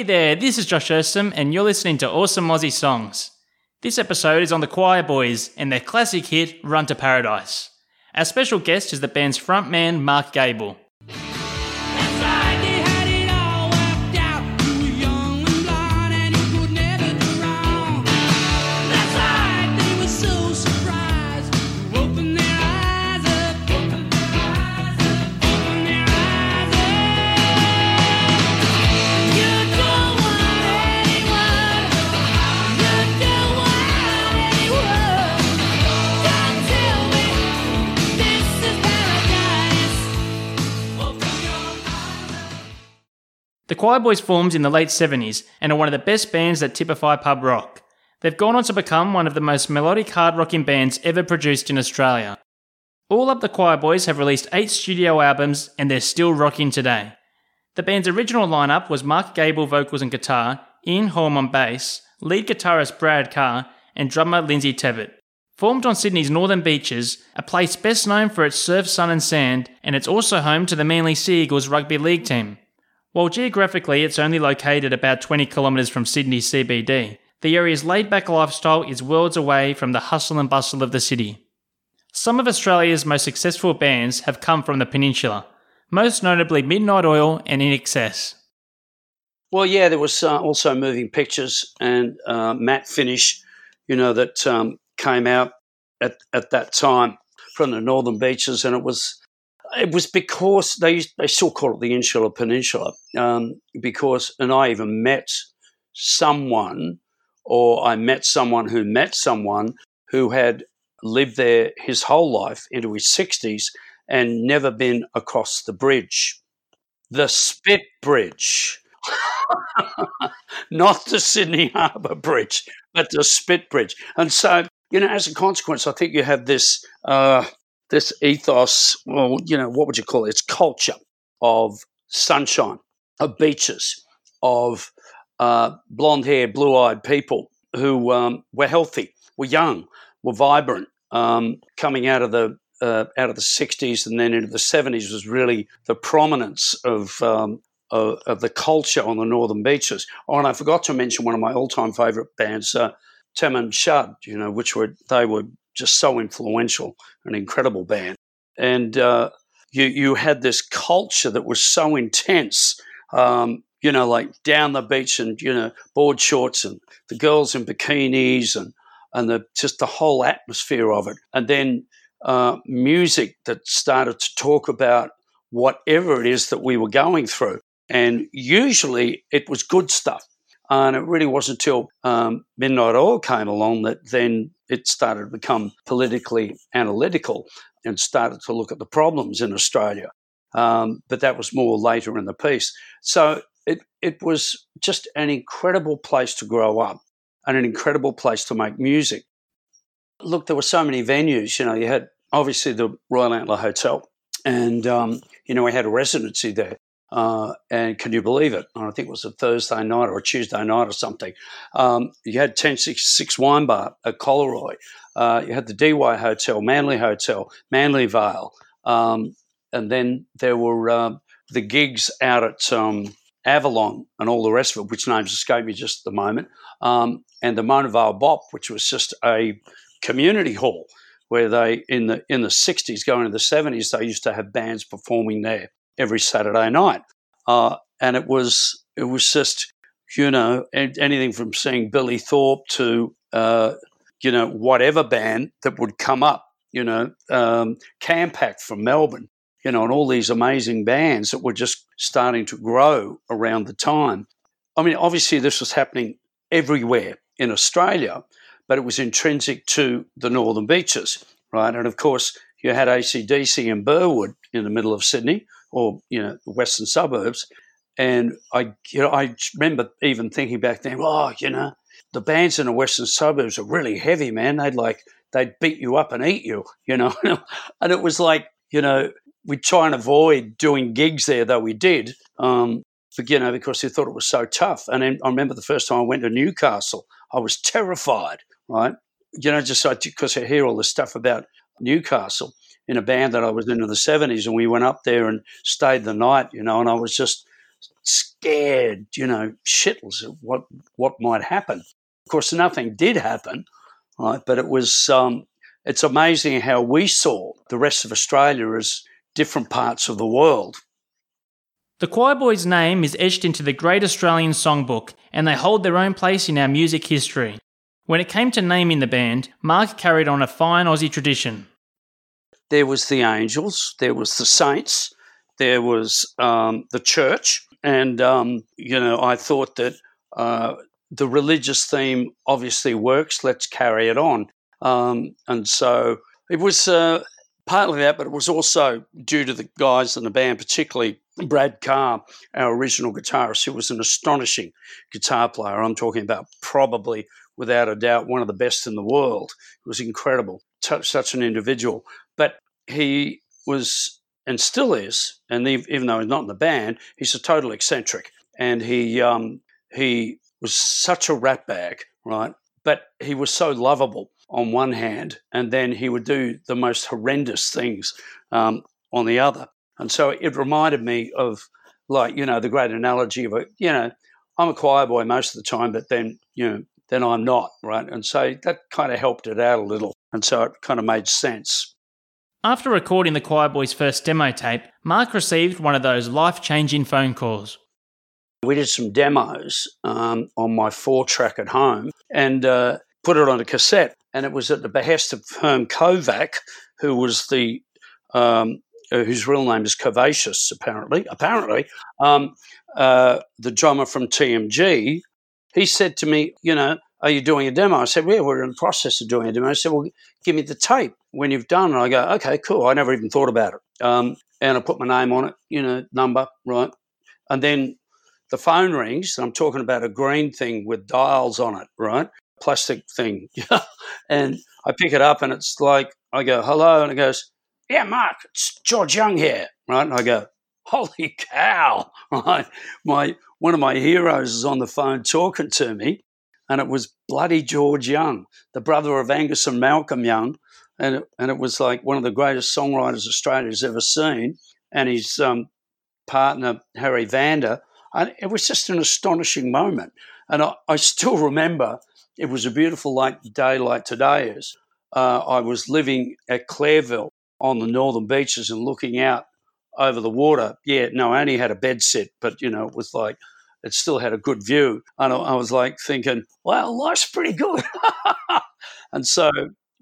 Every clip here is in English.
Hey there, this is Josh Ersom, and you're listening to Awesome Aussie Songs. This episode is on the Choir Boys and their classic hit, Run to Paradise. Our special guest is the band's frontman, Mark Gable. The Choir Boys formed in the late 70s and are one of the best bands that typify pub rock. They've gone on to become one of the most melodic hard rocking bands ever produced in Australia. All up, the Choir Boys have released eight studio albums and they're still rocking today. The band's original lineup was Mark Gable vocals and guitar, Ian Hulme on bass, lead guitarist Brad Carr, and drummer Lindsay Tebbutt. Formed on Sydney's northern beaches, a place best known for its surf, sun, and sand, and it's also home to the Manly Sea Eagles rugby league team. While geographically it's only located about 20 kilometres from Sydney CBD, the area's laid back lifestyle is worlds away from the hustle and bustle of the city. Some of Australia's most successful bands have come from the peninsula, most notably Midnight Oil and INXS. Well, yeah, there was uh, also moving pictures and uh, Matt Finish, you know, that um, came out at, at that time from the northern beaches, and it was it was because they used, they still call it the Insular Peninsula um, because, and I even met someone, or I met someone who met someone who had lived there his whole life into his sixties and never been across the bridge, the Spit Bridge. Not the Sydney Harbour Bridge, but the Spit Bridge. And so, you know, as a consequence, I think you have this uh, this ethos, well, you know, what would you call it? It's culture of sunshine, of beaches, of uh, blonde haired, blue eyed people who um, were healthy, were young, were vibrant. Um, coming out of the uh, out of the 60s and then into the 70s was really the prominence of, um, of, of the culture on the northern beaches. Oh, and I forgot to mention one of my all-time favourite bands, uh, and Shud, you know, which were they were just so influential, an incredible band. And uh, you, you had this culture that was so intense, um, you know, like down the beach and, you know, board shorts and the girls in bikinis and, and the, just the whole atmosphere of it. And then uh, music that started to talk about whatever it is that we were going through. And usually it was good stuff. And it really wasn't until um, Midnight Oil came along that then it started to become politically analytical and started to look at the problems in Australia. Um, but that was more later in the piece. So it, it was just an incredible place to grow up and an incredible place to make music. Look, there were so many venues. You know, you had obviously the Royal Antler Hotel, and um, you know we had a residency there. Uh, and can you believe it? I think it was a Thursday night or a Tuesday night or something. Um, you had 1066 Wine Bar at Collaroy. Uh, you had the DY Hotel, Manly Hotel, Manly Vale. Um, and then there were uh, the gigs out at um, Avalon and all the rest of it, which names escape me just at the moment. Um, and the Mona Vale Bop, which was just a community hall where they, in the, in the 60s, going into the 70s, they used to have bands performing there every Saturday night, uh, and it was it was just you know anything from seeing Billy Thorpe to uh, you know whatever band that would come up, you know um, Campact from Melbourne, you know, and all these amazing bands that were just starting to grow around the time. I mean, obviously this was happening everywhere in Australia, but it was intrinsic to the northern beaches, right? And of course, you had ACDC in Burwood in the middle of Sydney, or you know the western suburbs, and I, you know, I remember even thinking back then, oh, you know, the bands in the western suburbs are really heavy, man. They'd like they'd beat you up and eat you, you know. and it was like, you know, we try and avoid doing gigs there, though we did. Um, but, you know, because we thought it was so tough. And then I remember the first time I went to Newcastle, I was terrified, right? You know, just because I hear all this stuff about Newcastle in a band that I was in in the 70s, and we went up there and stayed the night, you know, and I was just scared, you know, shitless of what, what might happen. Of course, nothing did happen, right? But it was, um, it's amazing how we saw the rest of Australia as different parts of the world. The Choir Boys' name is etched into the Great Australian Songbook, and they hold their own place in our music history. When it came to naming the band, Mark carried on a fine Aussie tradition. There was the Angels, there was the Saints, there was um, the Church, and um, you know I thought that uh, the religious theme obviously works. Let's carry it on, um, and so it was uh, partly that, but it was also due to the guys in the band, particularly Brad Carr, our original guitarist, who was an astonishing guitar player. I'm talking about probably, without a doubt, one of the best in the world. It was incredible, such an individual. But he was, and still is, and even though he's not in the band, he's a total eccentric. And he, um, he was such a ratbag, right? But he was so lovable on one hand, and then he would do the most horrendous things um, on the other. And so it reminded me of, like, you know, the great analogy of, a, you know, I'm a choir boy most of the time, but then, you know, then I'm not, right? And so that kind of helped it out a little. And so it kind of made sense. After recording the Choir Boys' first demo tape, Mark received one of those life changing phone calls. We did some demos um, on my four track at home and uh, put it on a cassette and it was at the behest of Herm Kovac, who was the um, uh, whose real name is Kovacious, apparently. Apparently, um, uh, the drummer from TMG, he said to me, "You know, are you doing a demo?" I said, "Yeah, we're in the process of doing a demo." I said, "Well, give me the tape when you've done." And I go, "Okay, cool." I never even thought about it, um, and I put my name on it, you know, number, right, and then the phone rings. And I'm talking about a green thing with dials on it, right? plastic thing. and I pick it up and it's like, I go, hello. And it goes, yeah, Mark, it's George Young here. Right. And I go, holy cow. Right. My, one of my heroes is on the phone talking to me. And it was bloody George Young, the brother of Angus and Malcolm Young. And it, and it was like one of the greatest songwriters Australia's ever seen. And his um, partner, Harry Vanda. And it was just an astonishing moment. And I, I still remember it was a beautiful like day like today is. Uh, I was living at Clareville on the northern beaches and looking out over the water. Yeah, no, I only had a bed set, but you know, it was like it still had a good view. And I, was like thinking, wow, life's pretty good. and so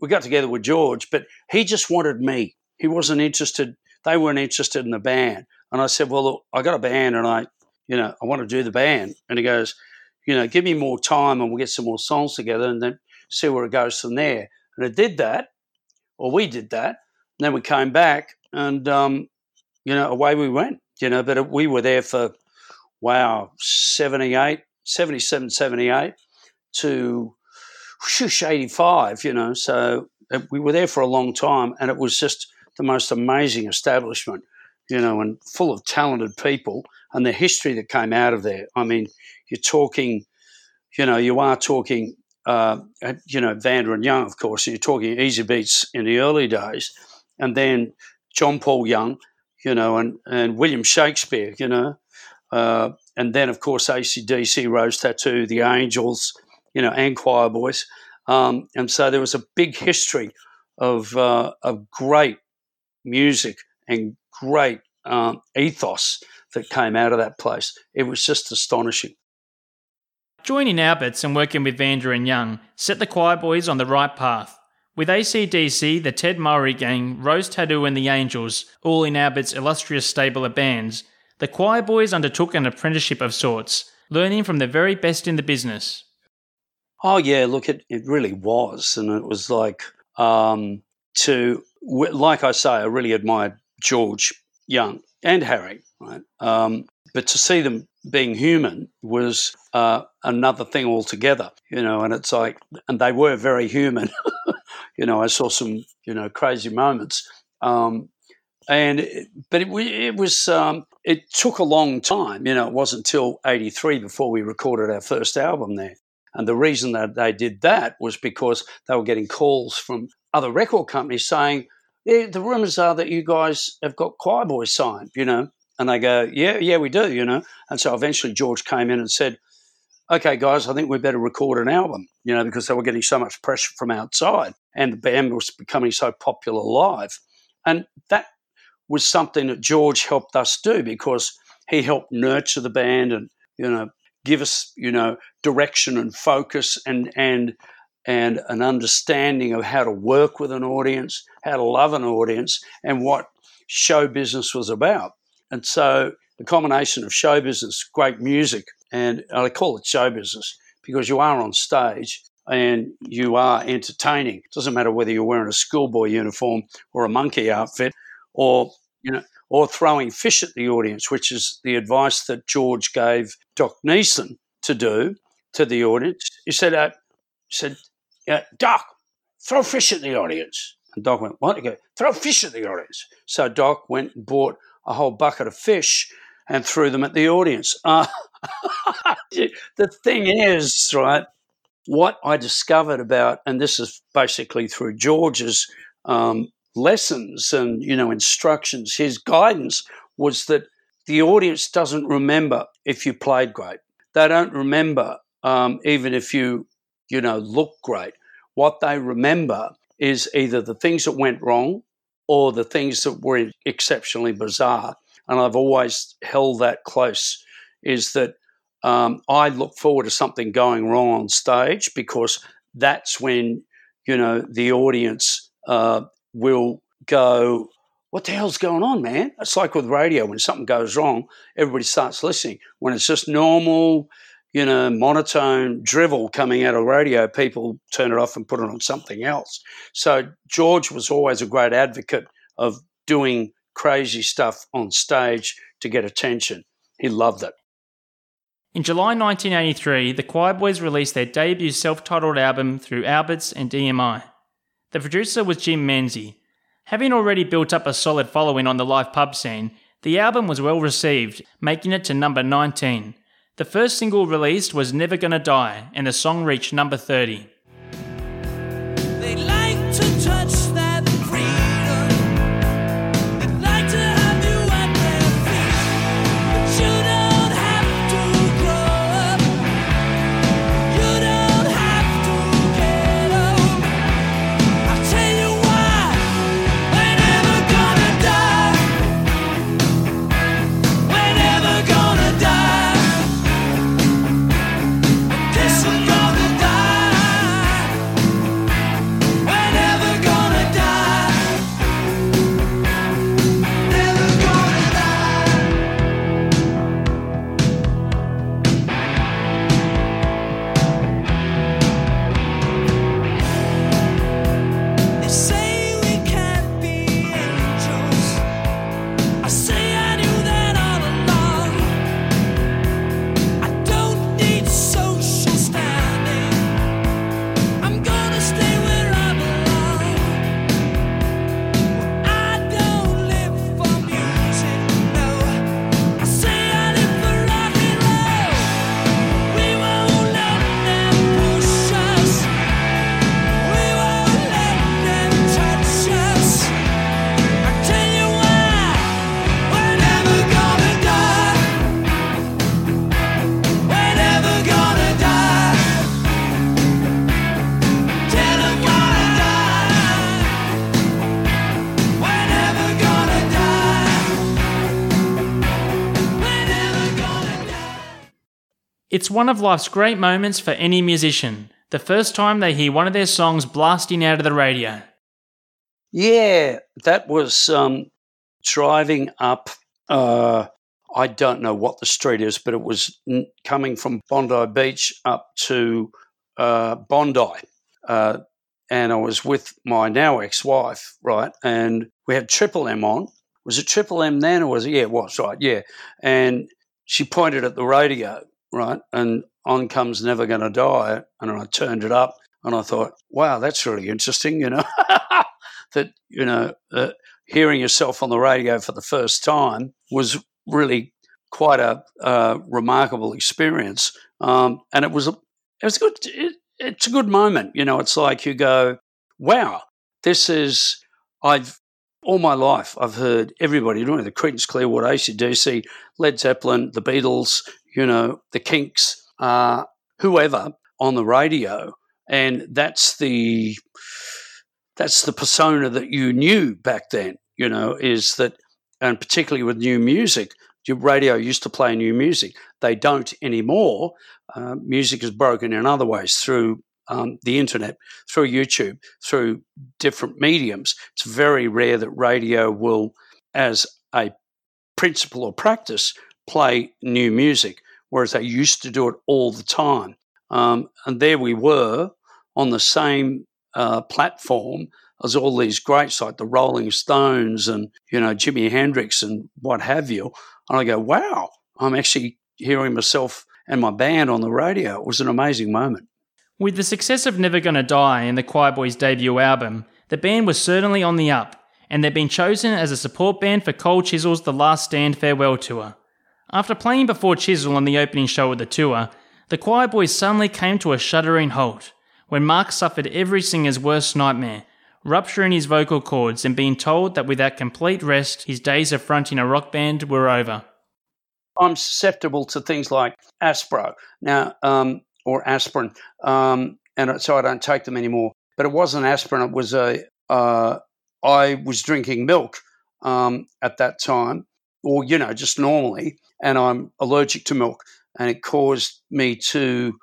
we got together with George, but he just wanted me. He wasn't interested. They weren't interested in the band. And I said, well, look, I got a band and I, you know, I want to do the band. And he goes, you know, give me more time and we'll get some more songs together and then see where it goes from there. And it did that, or we did that. And then we came back and, um, you know, away we went, you know, but we were there for, wow, 78, 77, 78 to shush 85, you know. So uh, we were there for a long time and it was just the most amazing establishment, you know, and full of talented people and the history that came out of there. I mean, you're talking, you know, you are talking, uh, you know, Vanda and Young, of course, and you're talking Easybeats in the early days, and then John Paul Young, you know, and, and William Shakespeare, you know, uh, and then, of course, ACDC, Rose Tattoo, The Angels, you know, and Choir Boys. Um, and so there was a big history of, uh, of great music and great um, ethos that came out of that place. It was just astonishing. Joining Alberts and working with Vanda and Young set the choir boys on the right path. With ACDC, the Ted Mulry Gang, Rose Tattoo, and the Angels, all in Albert's illustrious stable of bands, the choir boys undertook an apprenticeship of sorts, learning from the very best in the business. Oh, yeah, look, it, it really was. And it was like, um, to, like I say, I really admired George Young and Harry, right? Um, but to see them being human was uh, another thing altogether, you know. And it's like, and they were very human. you know, I saw some, you know, crazy moments. Um, and but it, it was um, it took a long time. You know, it wasn't until '83 before we recorded our first album there. And the reason that they did that was because they were getting calls from other record companies saying, yeah, the rumors are that you guys have got Choir Boys signed, you know. And they go, yeah, yeah, we do, you know. And so eventually George came in and said, okay, guys, I think we better record an album, you know, because they were getting so much pressure from outside and the band was becoming so popular live. And that was something that George helped us do because he helped nurture the band and, you know, give us, you know, direction and focus and, and, and an understanding of how to work with an audience, how to love an audience, and what show business was about. And so the combination of show business, great music, and I call it show business because you are on stage and you are entertaining. It doesn't matter whether you're wearing a schoolboy uniform or a monkey outfit or, you know, or throwing fish at the audience, which is the advice that George gave Doc Neeson to do to the audience. He said, uh, he said, yeah, Doc, throw fish at the audience. And Doc went, what? He go, throw fish at the audience. So Doc went and bought a whole bucket of fish and threw them at the audience. Uh, the thing is, right, what I discovered about, and this is basically through George's um, lessons and, you know, instructions, his guidance was that the audience doesn't remember if you played great. They don't remember um, even if you, you know, look great. What they remember is either the things that went wrong or the things that were exceptionally bizarre. And I've always held that close is that um, I look forward to something going wrong on stage because that's when, you know, the audience uh, will go, what the hell's going on, man? It's like with radio when something goes wrong, everybody starts listening. When it's just normal, you know, monotone drivel coming out of radio, people turn it off and put it on something else. So George was always a great advocate of doing crazy stuff on stage to get attention. He loved it. In July 1983, the Choir Boys released their debut self titled album through Alberts and EMI. The producer was Jim Manzi. Having already built up a solid following on the live pub scene, the album was well received, making it to number 19. The first single released was Never Gonna Die, and the song reached number 30. It's one of life's great moments for any musician. The first time they hear one of their songs blasting out of the radio. Yeah, that was um, driving up. Uh, I don't know what the street is, but it was coming from Bondi Beach up to uh, Bondi. Uh, and I was with my now ex wife, right? And we had Triple M on. Was it Triple M then, or was it? Yeah, it was, right. Yeah. And she pointed at the radio, right? And on comes Never Gonna Die. And I turned it up and I thought, wow, that's really interesting, you know, that, you know, uh, hearing yourself on the radio for the first time was really quite a uh, remarkable experience. Um, and it was, a, it was good. It, it's a good moment. You know, it's like you go, wow, this is, I've, all my life, I've heard everybody doing it the Creedence Clearwater, ACDC, Led Zeppelin, the Beatles, you know, the Kinks, uh, whoever on the radio. And that's the, that's the persona that you knew back then, you know, is that, and particularly with new music, your radio used to play new music. They don't anymore. Uh, music is broken in other ways through um, the internet, through YouTube, through different mediums. It's very rare that radio will, as a principle or practice, play new music, whereas they used to do it all the time. Um, and there we were on the same uh, platform as all these greats like the Rolling Stones and you know Jimi Hendrix and what have you. And I go, wow, I'm actually hearing myself and my band on the radio. It was an amazing moment. With the success of Never Gonna Die and the Choirboys' debut album, the band was certainly on the up, and they've been chosen as a support band for Cold Chisel's The Last Stand Farewell Tour. After playing before Chisel on the opening show of the tour, the Choir Boys suddenly came to a shuddering halt when Mark suffered every singer's worst nightmare, rupturing his vocal cords and being told that without complete rest, his days of fronting a rock band were over. I'm susceptible to things like Aspro now, um, or aspirin, um, and so I don't take them anymore. But it wasn't aspirin; it was a. Uh, I was drinking milk um, at that time, or you know, just normally, and I'm allergic to milk, and it caused me to,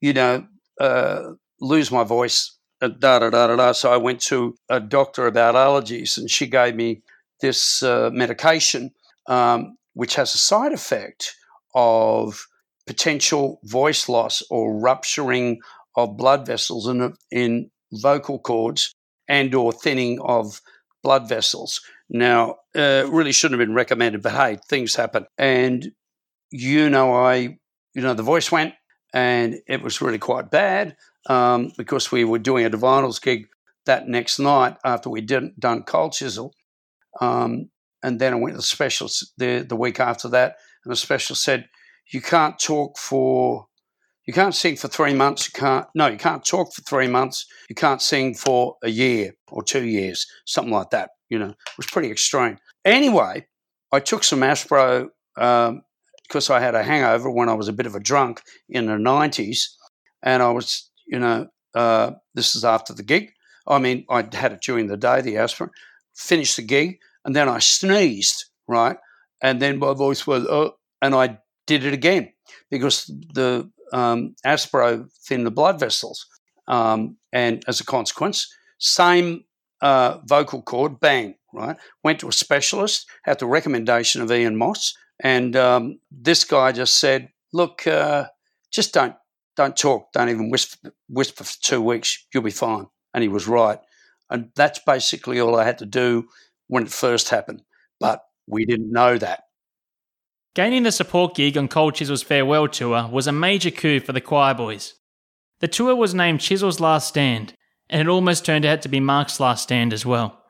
you know, uh, lose my voice. Uh, da da da da da. So I went to a doctor about allergies, and she gave me this uh, medication, um, which has a side effect of potential voice loss or rupturing of blood vessels in, in vocal cords and or thinning of blood vessels. Now, uh, really shouldn't have been recommended, but hey, things happen. And you know, I, you know, the voice went, and it was really quite bad um, because we were doing a Divinyls gig that next night after we did done Cold Chisel. Um, and then I went to the specialist the, the week after that, and the specialist said, You can't talk for, you can't sing for three months. You can't, no, you can't talk for three months. You can't sing for a year or two years, something like that. You know, it was pretty extreme. Anyway, I took some Aspro um, because I had a hangover when I was a bit of a drunk in the 90s. And I was, you know, uh, this is after the gig. I mean, I had it during the day, the aspirin, finished the gig, and then I sneezed, right? And then my voice was, oh, and I did it again because the um, Aspro thinned the blood vessels. Um, and as a consequence, same uh, vocal cord, bang, right? Went to a specialist at the recommendation of Ian Moss. And um, this guy just said, look, uh, just don't don't talk, don't even whisper, whisper for two weeks, you'll be fine. And he was right. And that's basically all I had to do when it first happened. But we didn't know that. Gaining the support gig on Cold Chisel's farewell tour was a major coup for the Choirboys. The tour was named Chisel's Last Stand, and it almost turned out to be Mark's last stand as well.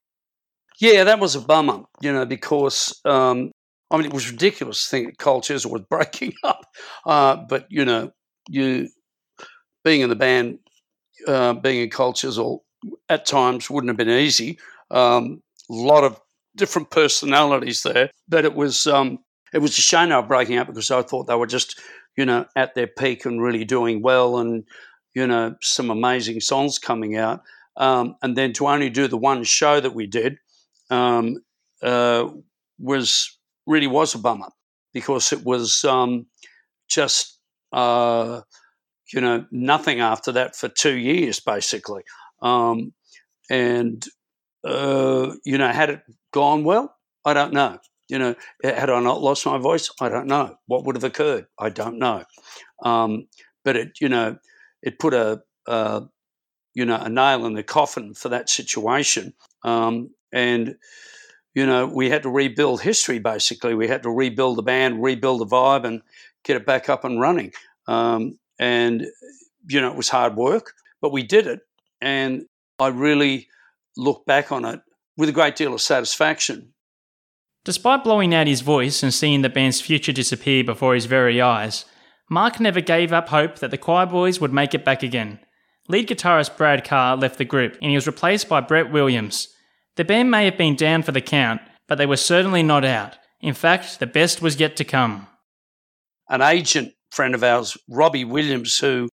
Yeah, that was a bummer, you know, because um, I mean it was ridiculous to think that Chisel was breaking up, uh, but you know, you being in the band, uh, being in Cold Chisel at times wouldn't have been easy. Um, a lot of different personalities there, but it was um, it was a shame they were breaking up because I thought they were just you know at their peak and really doing well and you know some amazing songs coming out. Um, and then to only do the one show that we did um, uh, was really was a bummer because it was um, just uh, you know nothing after that for two years basically. Um, and uh, you know, had it gone well, I don't know. You know, had I not lost my voice, I don't know what would have occurred. I don't know. Um, but it, you know, it put a, a, you know, a nail in the coffin for that situation. Um, and you know, we had to rebuild history basically. We had to rebuild the band, rebuild the vibe, and get it back up and running. Um, and, you know, it was hard work, but we did it. And I really look back on it with a great deal of satisfaction. Despite blowing out his voice and seeing the band's future disappear before his very eyes, Mark never gave up hope that the Choir Boys would make it back again. Lead guitarist Brad Carr left the group and he was replaced by Brett Williams. The band may have been down for the count, but they were certainly not out. In fact, the best was yet to come. An agent friend of ours, Robbie Williams, who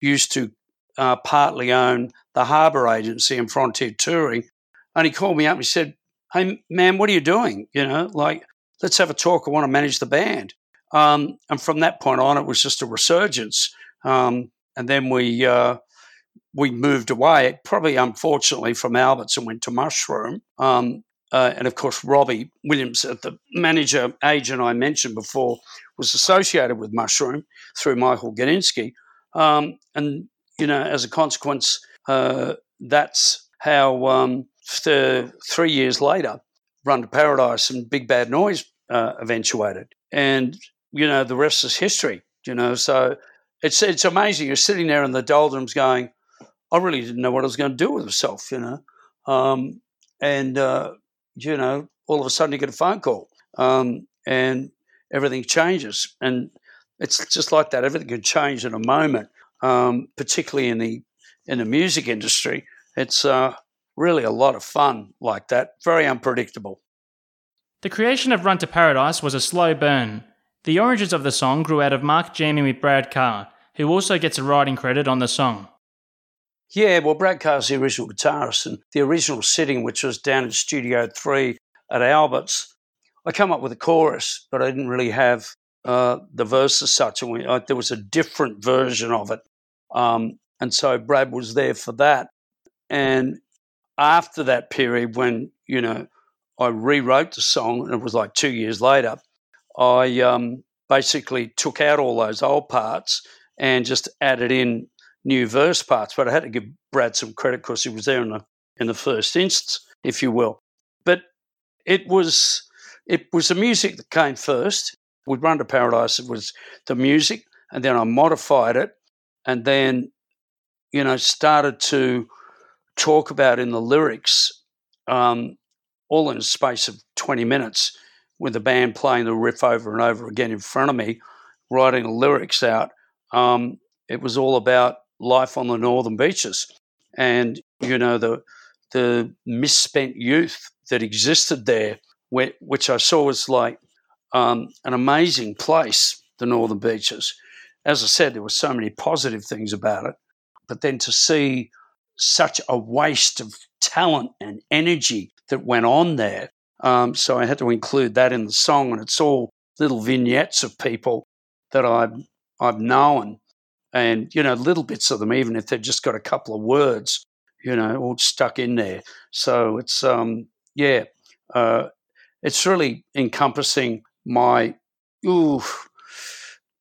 used to uh, partly own the Harbour Agency and Frontier Touring, and he called me up and he said, "Hey, man, what are you doing? You know, like, let's have a talk. I want to manage the band." Um, and from that point on, it was just a resurgence. Um, and then we uh, we moved away, probably unfortunately, from Alberts and went to Mushroom. Um, uh, and of course, Robbie Williams, uh, the manager agent I mentioned before, was associated with Mushroom through Michael Gudinski. Um, and, you know, as a consequence, uh, that's how um, th- three years later, Run to Paradise and Big Bad Noise uh, eventuated. And, you know, the rest is history, you know. So it's, it's amazing. You're sitting there in the doldrums going, I really didn't know what I was going to do with myself, you know. Um, and, uh, you know, all of a sudden you get a phone call um, and everything changes. And it's just like that. Everything can change in a moment, um, particularly in the in the music industry. It's uh, really a lot of fun like that. Very unpredictable. The creation of Run to Paradise was a slow burn. The origins of the song grew out of Mark jamming with Brad Carr, who also gets a writing credit on the song. Yeah, well, Brad Carr's the original guitarist, and the original sitting, which was down in Studio 3 at Alberts, I come up with a chorus, but I didn't really have uh, the verse as such. And we, uh, there was a different version of it. Um, and so Brad was there for that. And after that period, when, you know, I rewrote the song, and it was like two years later, I um, basically took out all those old parts and just added in new verse parts, but I had to give Brad some credit because he was there in the in the first instance, if you will. But it was it was the music that came first. With Run to Paradise, it was the music, and then I modified it, and then you know started to talk about in the lyrics, um, all in a space of twenty minutes, with the band playing the riff over and over again in front of me, writing the lyrics out. Um, it was all about life on the northern beaches, and you know the the misspent youth that existed there, which I saw was like um, an amazing place, the northern beaches. As I said, there were so many positive things about it, but then to see such a waste of talent and energy that went on there. Um, so I had to include that in the song, and it's all little vignettes of people that I've I've known. And you know little bits of them even if they've just got a couple of words you know all stuck in there. So it's um yeah uh, it's really encompassing my ooh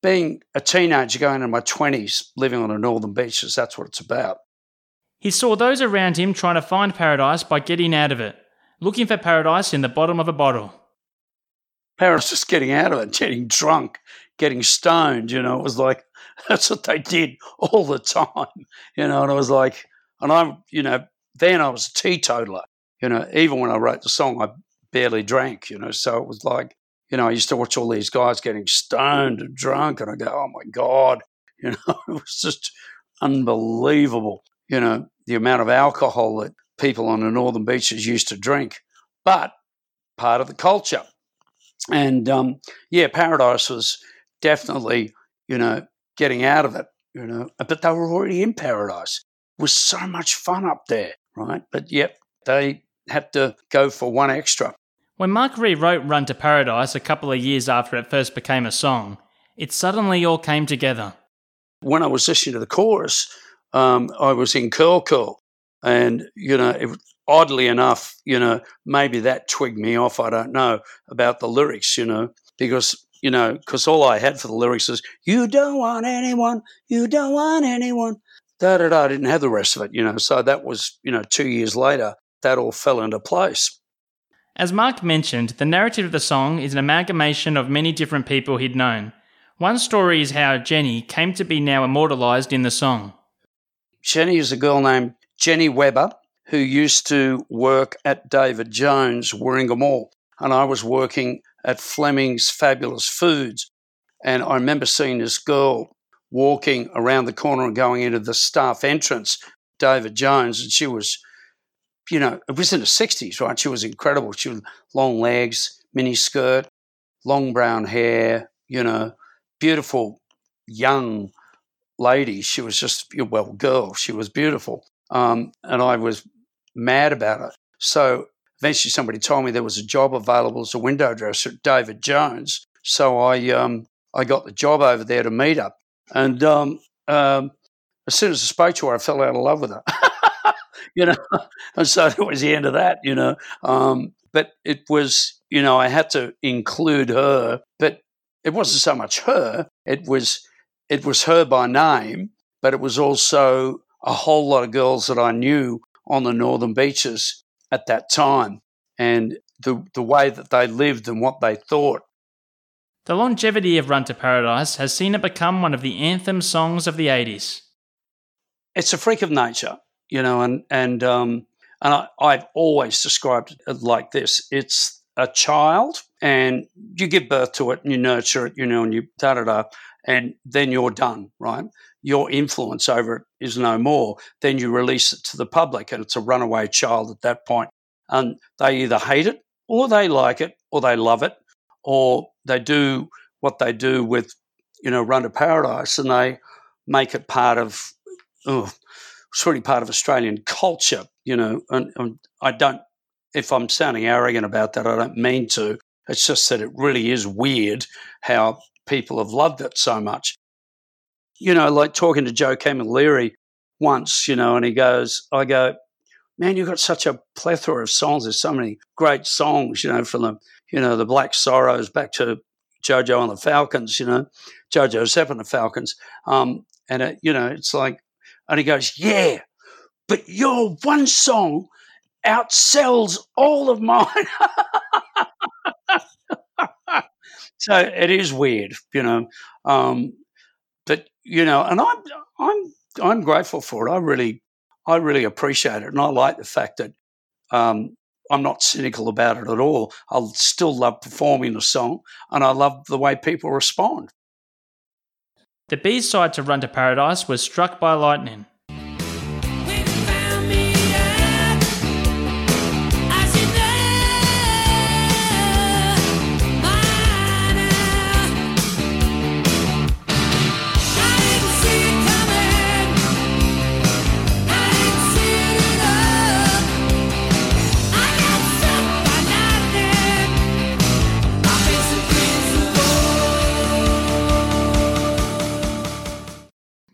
being a teenager going into my 20s living on the northern beaches that's what it's about he saw those around him trying to find paradise by getting out of it looking for paradise in the bottom of a bottle paradise just getting out of it getting drunk getting stoned you know it was like that's what they did all the time, you know. And I was like, and I'm, you know, then I was a teetotaler, you know. Even when I wrote the song, I barely drank, you know. So it was like, you know, I used to watch all these guys getting stoned and drunk, and I go, oh my god, you know, it was just unbelievable, you know, the amount of alcohol that people on the northern beaches used to drink, but part of the culture. And um, yeah, Paradise was definitely, you know, getting out of it, you know. But they were already in paradise. It was so much fun up there, right? But yep, they had to go for one extra. When Mark rewrote Run to Paradise a couple of years after it first became a song, it suddenly all came together. When I was listening to the chorus, um, I was in Curl Curl. And, you know, it, oddly enough, you know, maybe that twigged me off. I don't know about the lyrics, you know, because you know, because all I had for the lyrics is, you don't want anyone, you don't want anyone. Da da da. I didn't have the rest of it, you know. So that was, you know, two years later, that all fell into place. As Mark mentioned, the narrative of the song is an amalgamation of many different people he'd known. One story is how Jenny came to be now immortalised in the song. Jenny is a girl named Jenny Webber who used to work at David Jones, Warringah Mall. And I was working at Fleming's Fabulous Foods. And I remember seeing this girl walking around the corner and going into the staff entrance, David Jones, and she was, you know, it was in the 60s, right? She was incredible. She was long legs, mini skirt, long brown hair, you know, beautiful young lady. She was just, well, girl, she was beautiful. Um, and I was mad about it. So eventually somebody told me there was a job available as a window dresser at David Jones. So I, um, I got the job over there to meet up. And um, um, as soon as I spoke to her, I fell out of love with her. you know, and so it was the end of that. You know, um, but it was, you know, I had to include her, but it wasn't so much her. It was, it was her by name, but it was also a whole lot of girls that I knew on the northern beaches at that time, and the the way that they lived and what they thought. The longevity of Run to Paradise has seen it become one of the anthem songs of the 80s. It's a freak of nature, you know, and, and, um, and I, I've always described it like this. It's a child, and you give birth to it and you nurture it, you know, and you da da da, and then you're done, right? Your influence over it is no more. Then you release it to the public, and it's a runaway child at that point. And they either hate it, or they like it, or they love it, or they do what they do with, you know, Run to Paradise, and they make it part of, oh, it's really part of Australian culture, you know. And, and I don't, if I'm sounding arrogant about that, I don't mean to. It's just that it really is weird how people have loved it so much. You know, like talking to Joe Camilleri once, you know, and he goes, I go, man, you've got such a plethora of songs. There's so many great songs, you know, from the you know, the Black Sorrows back to JoJo and the Falcons, you know, JoJo Zep and the Falcons. Um, and, it, you know, it's like, and he goes, yeah, but your one song outsells all of mine. so it is weird, you know. Um, but you know, and I'm I'm I'm grateful for it. I really I really appreciate it, and I like the fact that um, I'm not cynical about it at all. I still love performing the song and I love the way people respond. The B side to Run to Paradise was Struck by Lightning.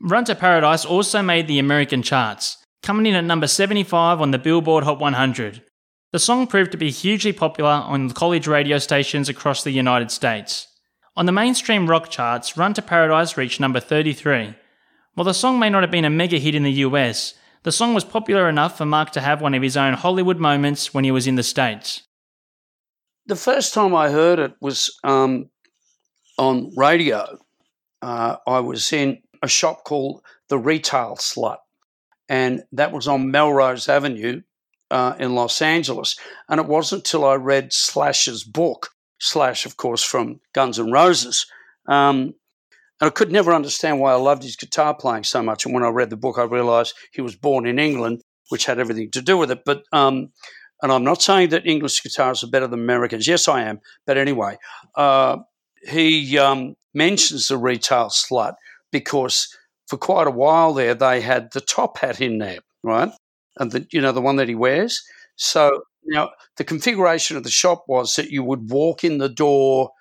Run to Paradise also made the American charts, coming in at number 75 on the Billboard Hot 100. The song proved to be hugely popular on college radio stations across the United States. On the mainstream rock charts, Run to Paradise reached number 33. While the song may not have been a mega hit in the US, the song was popular enough for Mark to have one of his own Hollywood moments when he was in the States. The first time I heard it was um, on radio. Uh, I was in a shop called the Retail Slut, and that was on Melrose Avenue uh, in Los Angeles. And it wasn't until I read Slash's book, Slash, of course, from Guns N' Roses. Um, and I could never understand why I loved his guitar playing so much. And when I read the book, I realized he was born in England, which had everything to do with it. But um, and I'm not saying that English guitarists are better than Americans. Yes, I am. But anyway, uh, he um, mentions the retail slut, because for quite a while there they had the top hat in there, right? And the you know the one that he wears. So now the configuration of the shop was that you would walk in the door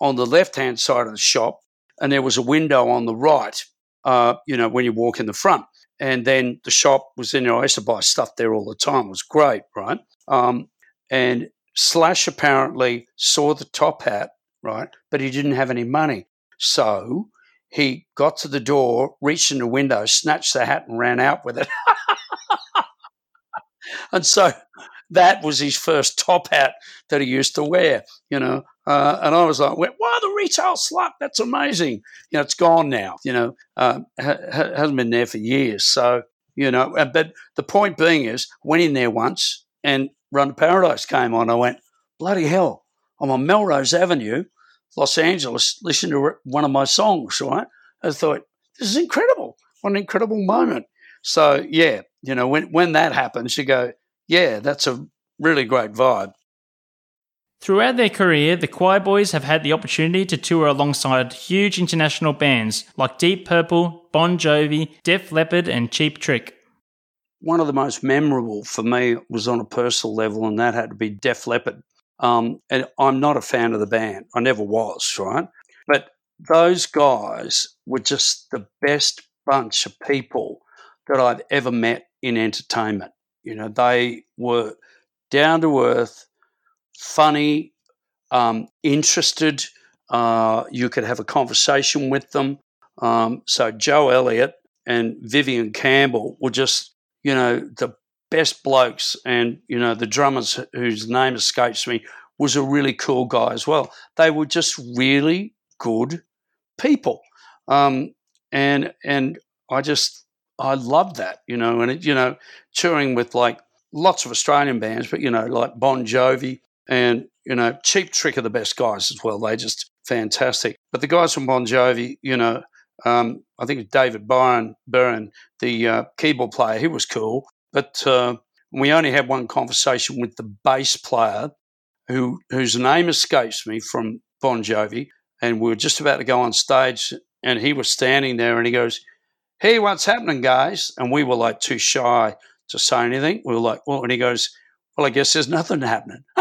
on the left hand side of the shop, and there was a window on the right. Uh, you know when you walk in the front, and then the shop was in. You know, I used to buy stuff there all the time. It was great, right? Um, and Slash apparently saw the top hat, right, but he didn't have any money, so he got to the door, reached in the window, snatched the hat, and ran out with it. and so that was his first top hat that he used to wear, you know. Uh, and I was like, wow, the retail slut, that's amazing. You know, it's gone now, you know, uh, ha- hasn't been there for years. So, you know, uh, but the point being is, went in there once and Run to Paradise came on. I went, bloody hell, I'm on Melrose Avenue, Los Angeles, listening to one of my songs, right? I thought, this is incredible. What an incredible moment. So, yeah, you know, when, when that happens, you go, yeah, that's a really great vibe. Throughout their career, the Choirboys have had the opportunity to tour alongside huge international bands like Deep Purple, Bon Jovi, Def Leppard, and Cheap Trick. One of the most memorable for me was on a personal level, and that had to be Def Leppard. Um, and I'm not a fan of the band. I never was, right? But those guys were just the best bunch of people that I've ever met in entertainment. You know, they were down to earth, funny, um, interested. Uh, you could have a conversation with them. Um, so Joe Elliott and Vivian Campbell were just, you know, the best blokes. And, you know, the drummers whose name escapes me was a really cool guy as well. They were just really good people. Um, and, and I just, I love that, you know, and, it, you know, touring with like lots of Australian bands, but, you know, like Bon Jovi and, you know, Cheap Trick are the best guys as well. They just fantastic. But the guys from Bon Jovi, you know, um, I think David Byron, Byrne, the uh, keyboard player, he was cool. But uh, we only had one conversation with the bass player, who whose name escapes me from Bon Jovi, and we were just about to go on stage, and he was standing there, and he goes, "Hey, what's happening, guys?" And we were like too shy to say anything. We were like, "Well," and he goes, "Well, I guess there's nothing happening."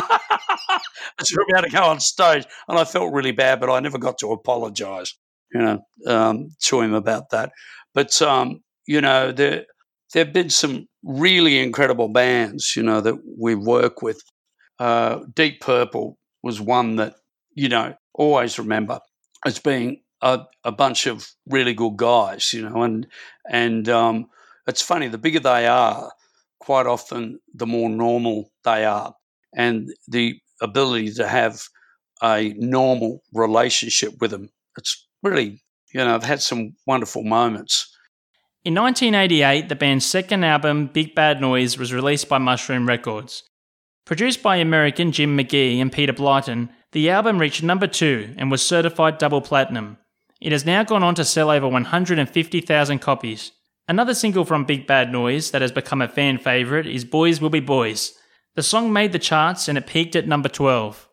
As we're about to go on stage, and I felt really bad, but I never got to apologise, you know, um, to him about that. But um, you know, there there've been some really incredible bands, you know, that we work with. Uh, Deep Purple was one that you know always remember as being a, a bunch of really good guys, you know, and and um, it's funny the bigger they are, quite often the more normal they are, and the ability to have a normal relationship with them. It's really, you know, I've had some wonderful moments. In 1988, the band's second album, Big Bad Noise, was released by Mushroom Records. Produced by American Jim McGee and Peter Blyton, the album reached number two and was certified double platinum. It has now gone on to sell over 150,000 copies. Another single from Big Bad Noise that has become a fan favourite is Boys Will Be Boys. The song made the charts and it peaked at number 12.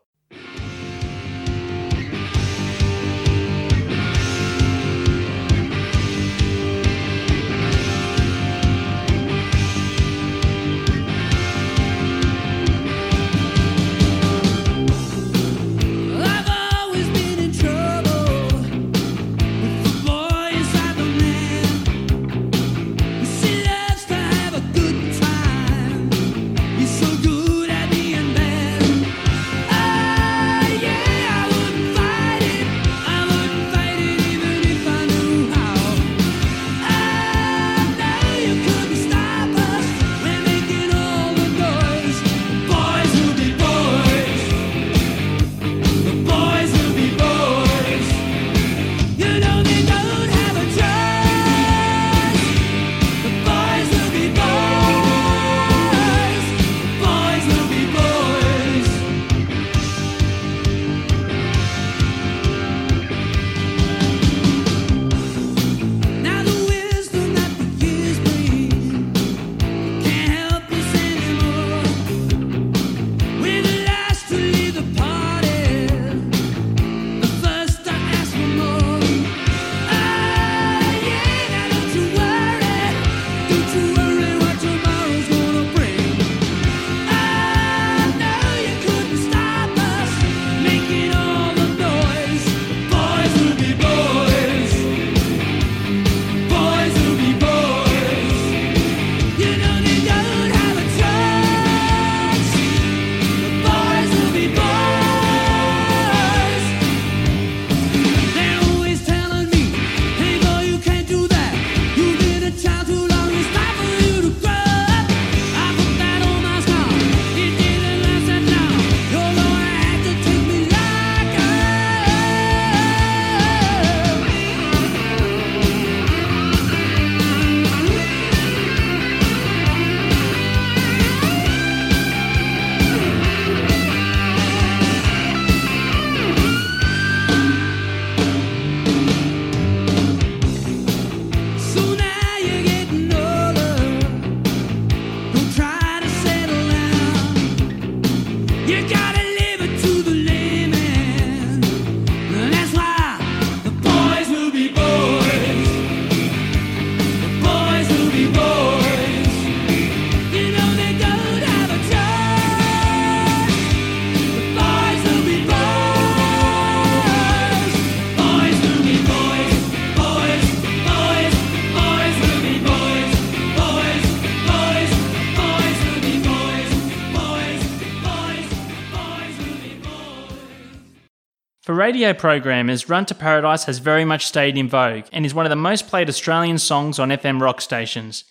Radio programmers, Run to Paradise has very much stayed in vogue and is one of the most played Australian songs on FM rock stations.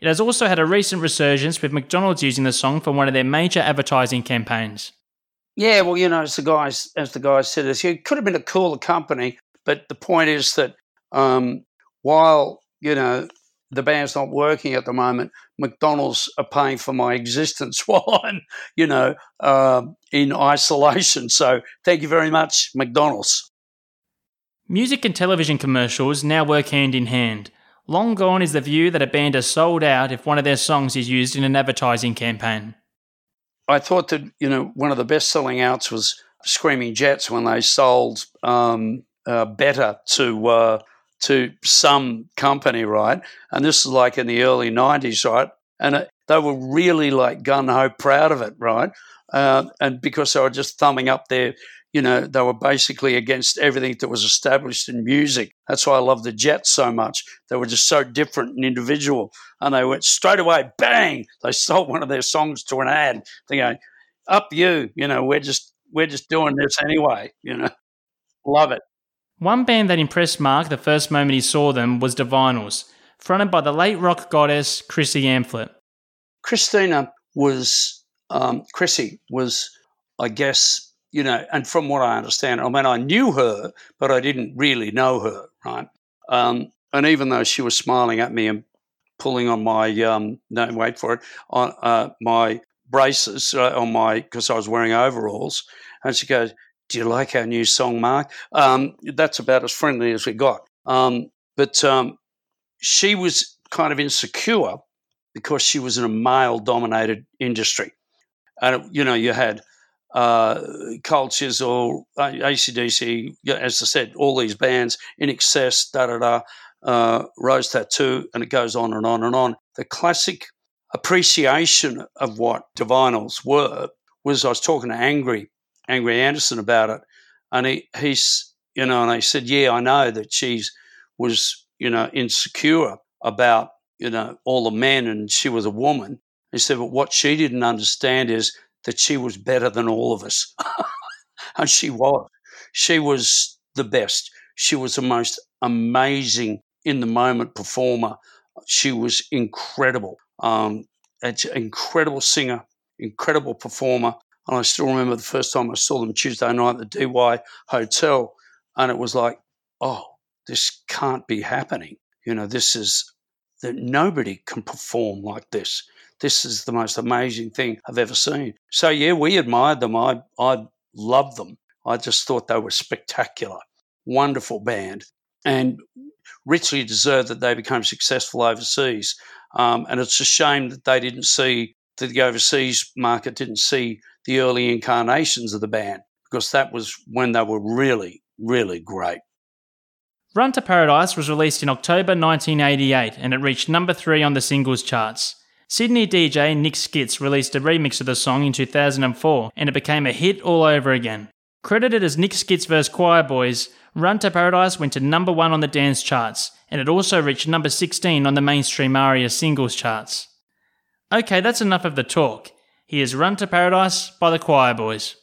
It has also had a recent resurgence with McDonald's using the song for one of their major advertising campaigns. Yeah, well, you know, as the guys as the guys said, it could have been a cooler company, but the point is that um, while you know the band's not working at the moment, McDonald's are paying for my existence while I'm, you know, uh, in isolation. So thank you very much, McDonald's. Music and television commercials now work hand in hand. Long gone is the view that a band is sold out if one of their songs is used in an advertising campaign. I thought that, you know, one of the best selling outs was Screaming Jets when they sold um, uh, Better to. Uh, to some company, right? And this is like in the early 90s, right? And it, they were really like gun ho proud of it, right? Uh, and because they were just thumbing up their, you know, they were basically against everything that was established in music. That's why I love the Jets so much. They were just so different and individual. And they went straight away, bang, they sold one of their songs to an ad. They go, up you, you know, we're just, we're just doing this anyway, you know. Love it. One band that impressed Mark the first moment he saw them was Divinyls, fronted by the late rock goddess Chrissy Amphlett. Christina was, um, Chrissy was, I guess, you know, and from what I understand, I mean, I knew her, but I didn't really know her, right? Um, and even though she was smiling at me and pulling on my, um, no, wait for it, on uh, my braces uh, on my, because I was wearing overalls, and she goes, do you like our new song, Mark? Um, that's about as friendly as we got. Um, but um, she was kind of insecure because she was in a male dominated industry. And, you know, you had uh, Cold Chisel, ACDC, as I said, all these bands, INXS, da da da, uh, Rose Tattoo, and it goes on and on and on. The classic appreciation of what Divinyls were was I was talking to Angry Angry Anderson about it, and he he's you know, and I said, yeah, I know that she's was you know insecure about you know all the men, and she was a woman. He said, but what she didn't understand is that she was better than all of us, and she was. She was the best. She was the most amazing in the moment performer. She was incredible. Um, an incredible singer, incredible performer, and I still remember the first time I saw them Tuesday night at the Dee Why Hotel, and it was like, oh, this can't be happening. You know, this is that nobody can perform like this. This is the most amazing thing I've ever seen. So yeah, we admired them. I I loved them. I just thought they were spectacular, wonderful band, and richly deserved that they became successful overseas. Um, and it's a shame that they didn't see the overseas market didn't see the early incarnations of the band because that was when they were really, really great. Run to Paradise was released in October 1988 and it reached number three on the singles charts. Sydney DJ Nick Skitz released a remix of the song in 2004 and it became a hit all over again. Credited as Nick Skitz vs Choirboys, Run to Paradise went to number one on the dance charts and it also reached number 16 on the mainstream ARIA singles charts. Okay, that's enough of the talk. Here's Run to Paradise by the Choirboys. Run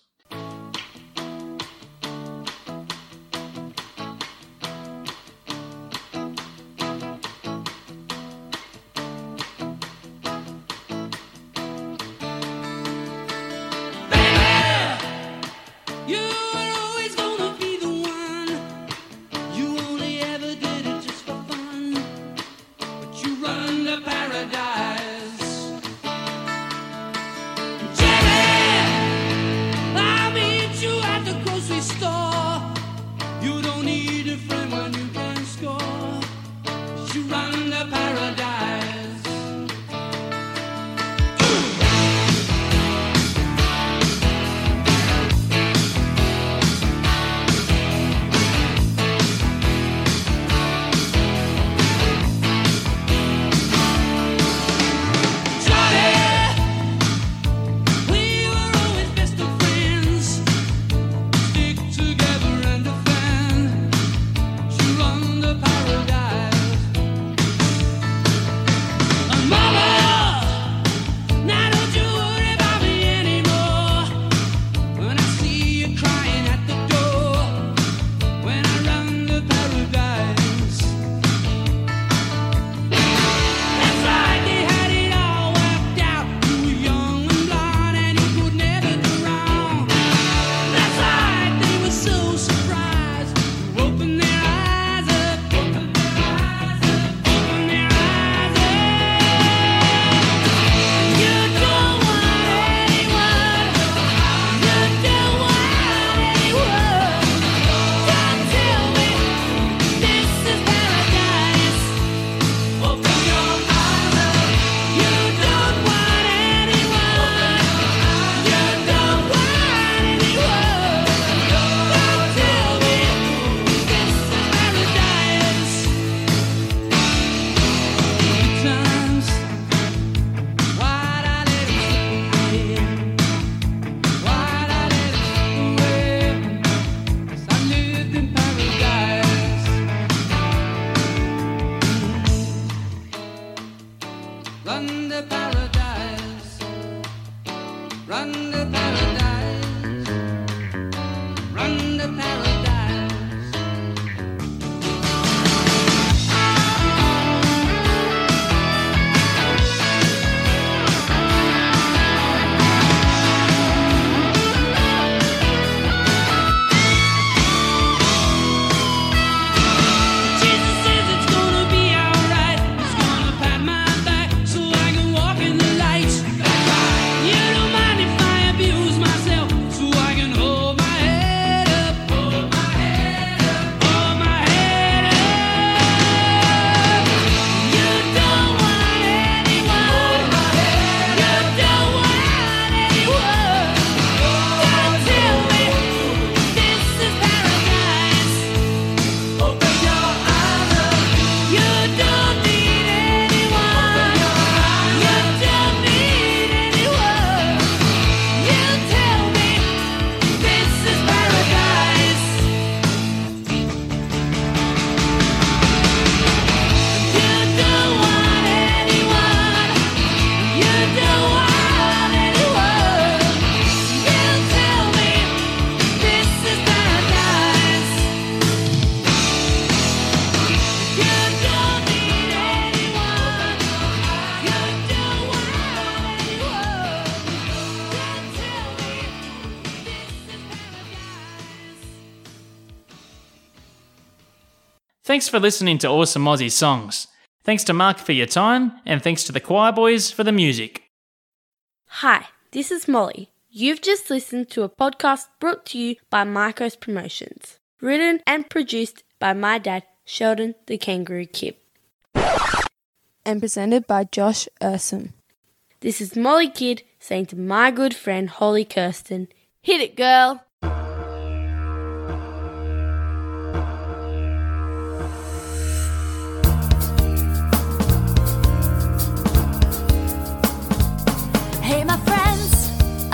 Thanks for listening to Awesome Aussie Songs. Thanks to Mark for your time, and thanks to the Choirboys for the music. Hi, this is Molly. You've just listened to a podcast brought to you by Marcos Promotions, written and produced by my dad, Sheldon the Kangaroo Kid. and presented by Josh Urson. This is Molly Kid saying to my good friend Holly Kirsten, Hit it, girl!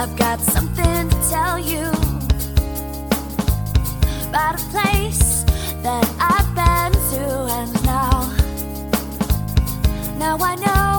I've got something to tell you about a place that I've been to, and now, now I know